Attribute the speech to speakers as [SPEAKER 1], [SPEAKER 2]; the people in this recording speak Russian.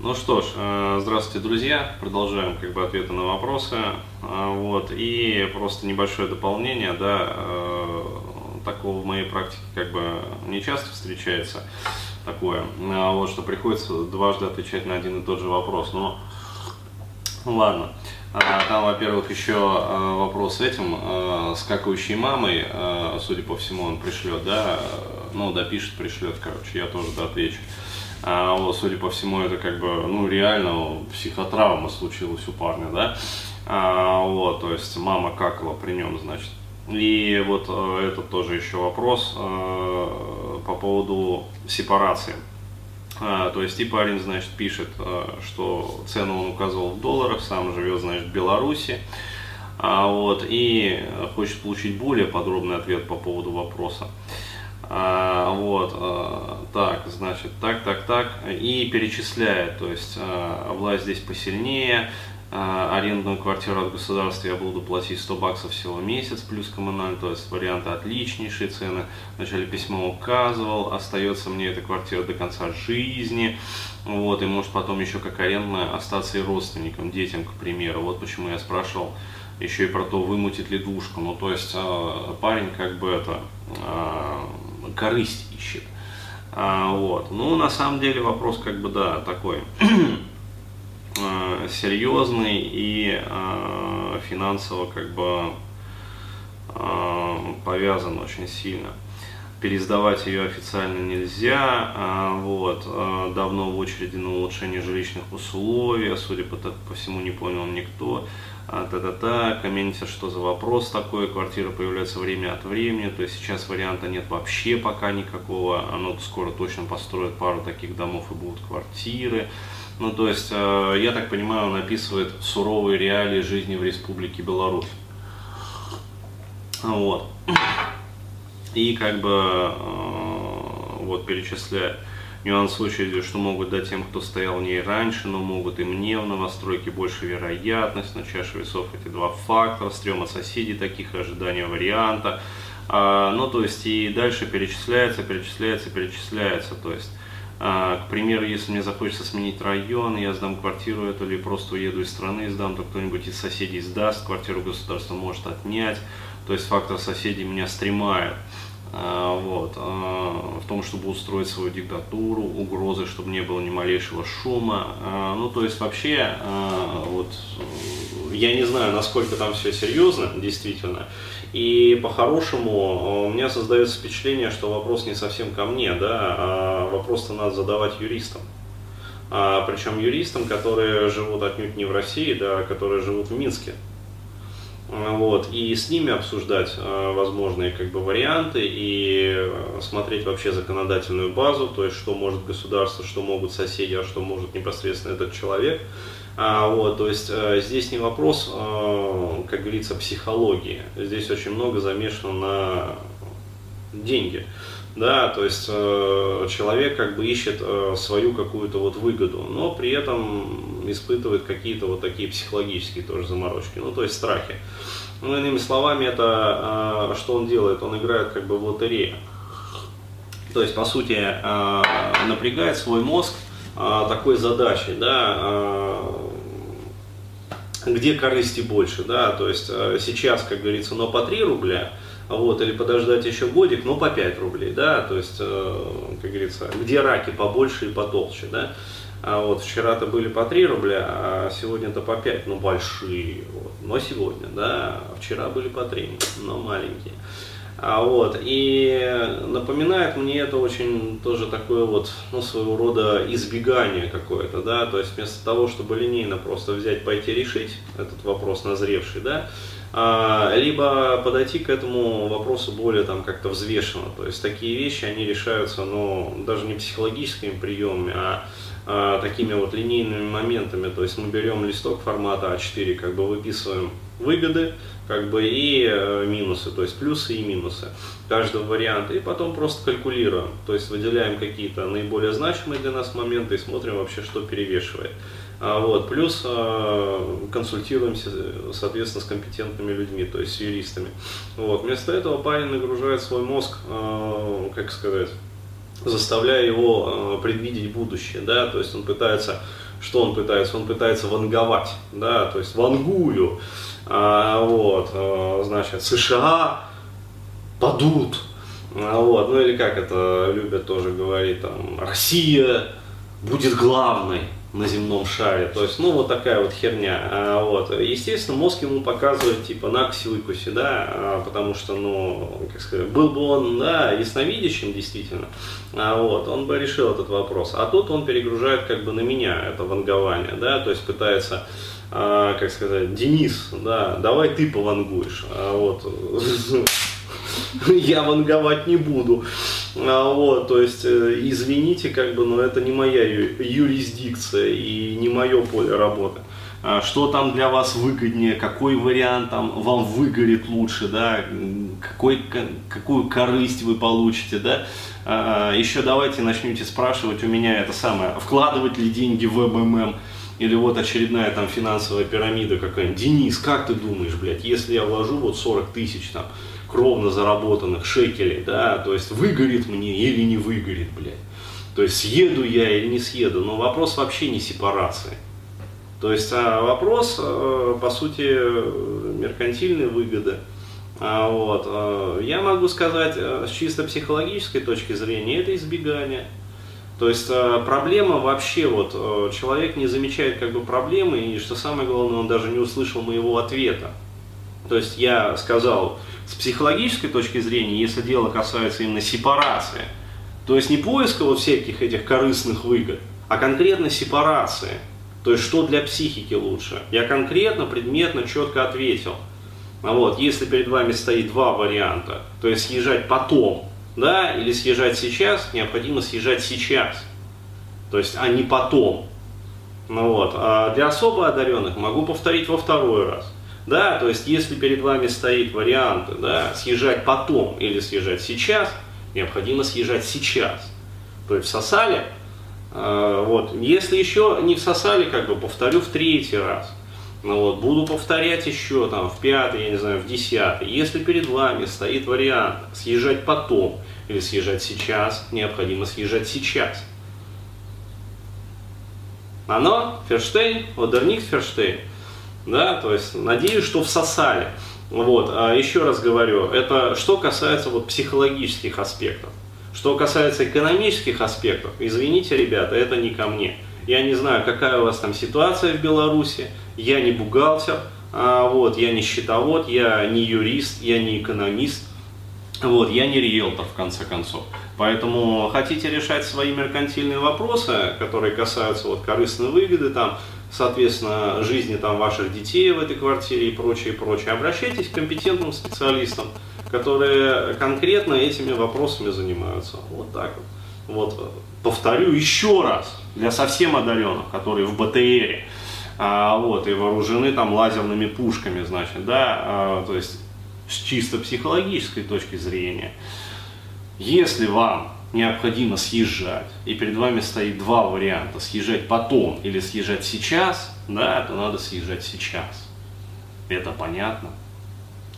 [SPEAKER 1] Ну что ж, э, здравствуйте, друзья. Продолжаем как бы ответы на вопросы. А, вот. И просто небольшое дополнение, да, э, такого в моей практике как бы не часто встречается такое, вот, что приходится дважды отвечать на один и тот же вопрос. Но ну, ладно. Там, во-первых, еще э, вопрос с этим, с какающей мамой, судя по всему, он пришлет, да, ну, допишет, пришлет, короче, я тоже отвечу. А, вот, судя по всему, это как бы, ну, реально психотравма случилась у парня, да. А, вот, то есть мама какала при нем, значит. И вот э, это тоже еще вопрос э, по поводу сепарации. А, то есть и парень, значит, пишет, э, что цену он указывал в долларах, сам живет, значит, в Беларуси. А, вот, и хочет получить более подробный ответ по поводу вопроса. А, вот, а, так, значит, так, так, так, и перечисляет, то есть а, власть здесь посильнее, а, арендную квартиру от государства я буду платить 100 баксов всего в месяц плюс коммунальный, то есть варианты отличнейшие цены. Вначале письмо указывал, остается мне эта квартира до конца жизни, вот, и может потом еще как арендная остаться и родственникам, детям, к примеру. Вот почему я спрашивал еще и про то, вымутит ли душку. Ну, то есть парень как бы это корысть ищет. А, вот. Ну, на самом деле вопрос как бы, да, такой а, серьезный и а, финансово как бы а, повязан очень сильно. Пересдавать ее официально нельзя, а, вот, а, давно в очереди на улучшение жилищных условий, судя по, по всему не понял никто а, та-та-та, комменте, что за вопрос такой, квартира появляется время от времени, то есть сейчас варианта нет вообще пока никакого, оно скоро точно построят пару таких домов и будут квартиры. Ну, то есть, э, я так понимаю, он описывает суровые реалии жизни в Республике Беларусь. Вот. И как бы э, вот перечисляет Нюанс случае, что могут дать тем, кто стоял в ней раньше, но могут и мне в новостройке больше вероятность. На чаше весов эти два фактора, стрёма соседей таких, ожидания варианта. А, ну, то есть, и дальше перечисляется, перечисляется, перечисляется. То есть, а, к примеру, если мне захочется сменить район, я сдам квартиру эту или просто уеду из страны, сдам, то кто-нибудь из соседей сдаст, квартиру государство может отнять. То есть фактор соседей меня стремает. А, вот, а, в том, чтобы устроить свою диктатуру, угрозы, чтобы не было ни малейшего шума. А, ну, то есть вообще, вот, я не знаю, насколько там все серьезно, действительно. И по-хорошему у меня создается впечатление, что вопрос не совсем ко мне, да, а вопрос-то надо задавать юристам. А, причем юристам, которые живут отнюдь не в России, да, которые живут в Минске. Вот, и с ними обсуждать э, возможные как бы, варианты и э, смотреть вообще законодательную базу, то есть что может государство, что могут соседи, а что может непосредственно этот человек. А, вот, то есть э, здесь не вопрос, как говорится, психологии. Здесь очень много замешано на деньги. Да, то есть э, человек как бы ищет э, свою какую-то вот выгоду, но при этом испытывает какие-то вот такие психологические тоже заморочки, ну то есть страхи. Ну, иными словами, это э, что он делает? Он играет как бы в лотерею. То есть, по сути, э, напрягает свой мозг э, такой задачей, да, э, где корысти больше, да, то есть э, сейчас, как говорится, но по 3 рубля, вот, или подождать еще годик, но по 5 рублей, да, то есть, э, как говорится, где раки побольше и потолще, да, а вот вчера-то были по 3 рубля, а сегодня-то по 5, ну большие, вот, но сегодня, да, а вчера были по 3, но маленькие. А вот, и напоминает мне это очень тоже такое вот, ну, своего рода избегание какое-то, да, то есть вместо того, чтобы линейно просто взять, пойти решить этот вопрос назревший, да, а, либо подойти к этому вопросу более там как-то взвешенно. То есть такие вещи, они решаются, ну, даже не психологическими приемами, а, а такими вот линейными моментами. То есть мы берем листок формата А4, как бы выписываем выгоды, как бы и э, минусы, то есть плюсы и минусы каждого варианта, и потом просто калькулируем, то есть выделяем какие-то наиболее значимые для нас моменты и смотрим вообще, что перевешивает. А, вот, плюс а, консультируемся, соответственно, с компетентными людьми, то есть с юристами. Вот, вместо этого парень нагружает свой мозг, как сказать, заставляя его э, предвидеть будущее, да, то есть он пытается, что он пытается? Он пытается ванговать, да, то есть вангую, а, вот, а, значит, США падут, а, вот, ну или как это любят тоже говорить, там, Россия будет главной, на земном шаре. То есть, ну, вот такая вот херня. А, вот. Естественно, мозг ему показывает, типа, на ксилыкусе, да, а, потому что, ну, как сказать, был бы он, да, ясновидящим, действительно, а, вот, он бы решил этот вопрос. А тут он перегружает, как бы, на меня это вангование, да, то есть пытается а, как сказать, Денис, да, давай ты повангуешь. А вот я ванговать не буду. А, вот, то есть, э, извините, как бы, но это не моя юрисдикция и не мое поле работы. А, что там для вас выгоднее, какой вариант там вам выгорит лучше, да, какой, какую корысть вы получите, да. А, еще давайте начнете спрашивать у меня это самое, вкладывать ли деньги в МММ, или вот очередная там финансовая пирамида какая-нибудь. Денис, как ты думаешь, блядь, если я вложу вот 40 тысяч там, кровно заработанных шекелей, да, то есть выгорит мне или не выгорит, блядь. То есть съеду я или не съеду, но вопрос вообще не сепарации. То есть а вопрос, э, по сути, меркантильной выгоды. А вот, э, я могу сказать, э, с чисто психологической точки зрения, это избегание. То есть проблема вообще, вот человек не замечает как бы проблемы, и что самое главное, он даже не услышал моего ответа. То есть я сказал, с психологической точки зрения, если дело касается именно сепарации, то есть не поиска вот всяких этих корыстных выгод, а конкретно сепарации. То есть что для психики лучше. Я конкретно, предметно, четко ответил. А вот, если перед вами стоит два варианта, то есть съезжать потом, да, или съезжать сейчас, необходимо съезжать сейчас. То есть, а не потом. Ну вот. А для особо одаренных могу повторить во второй раз. Да, то есть если перед вами стоит вариант да, съезжать потом или съезжать сейчас, необходимо съезжать сейчас. То есть всосали, э, вот, если еще не всосали, как бы повторю в третий раз. Ну, вот, буду повторять еще там в пятый, я не знаю, в десятый. Если перед вами стоит вариант съезжать потом или съезжать сейчас, необходимо съезжать сейчас. Оно, Ферштейн, Одерник Ферштейн – да, то есть надеюсь, что всосали. Вот, а еще раз говорю, это что касается вот психологических аспектов. Что касается экономических аспектов, извините, ребята, это не ко мне. Я не знаю, какая у вас там ситуация в Беларуси, я не бухгалтер, а, вот, я не счетовод, я не юрист, я не экономист, вот, я не риэлтор, в конце концов. Поэтому хотите решать свои меркантильные вопросы, которые касаются вот корыстной выгоды, там, соответственно, жизни там ваших детей в этой квартире и прочее, прочее, обращайтесь к компетентным специалистам, которые конкретно этими вопросами занимаются. Вот так вот. Вот, повторю еще раз, для совсем одаренных, которые в БТРе, а, вот, и вооружены там лазерными пушками, значит, да, а, то есть с чисто психологической точки зрения, если вам необходимо съезжать, и перед вами стоит два варианта, съезжать потом или съезжать сейчас, да, то надо съезжать сейчас. Это понятно?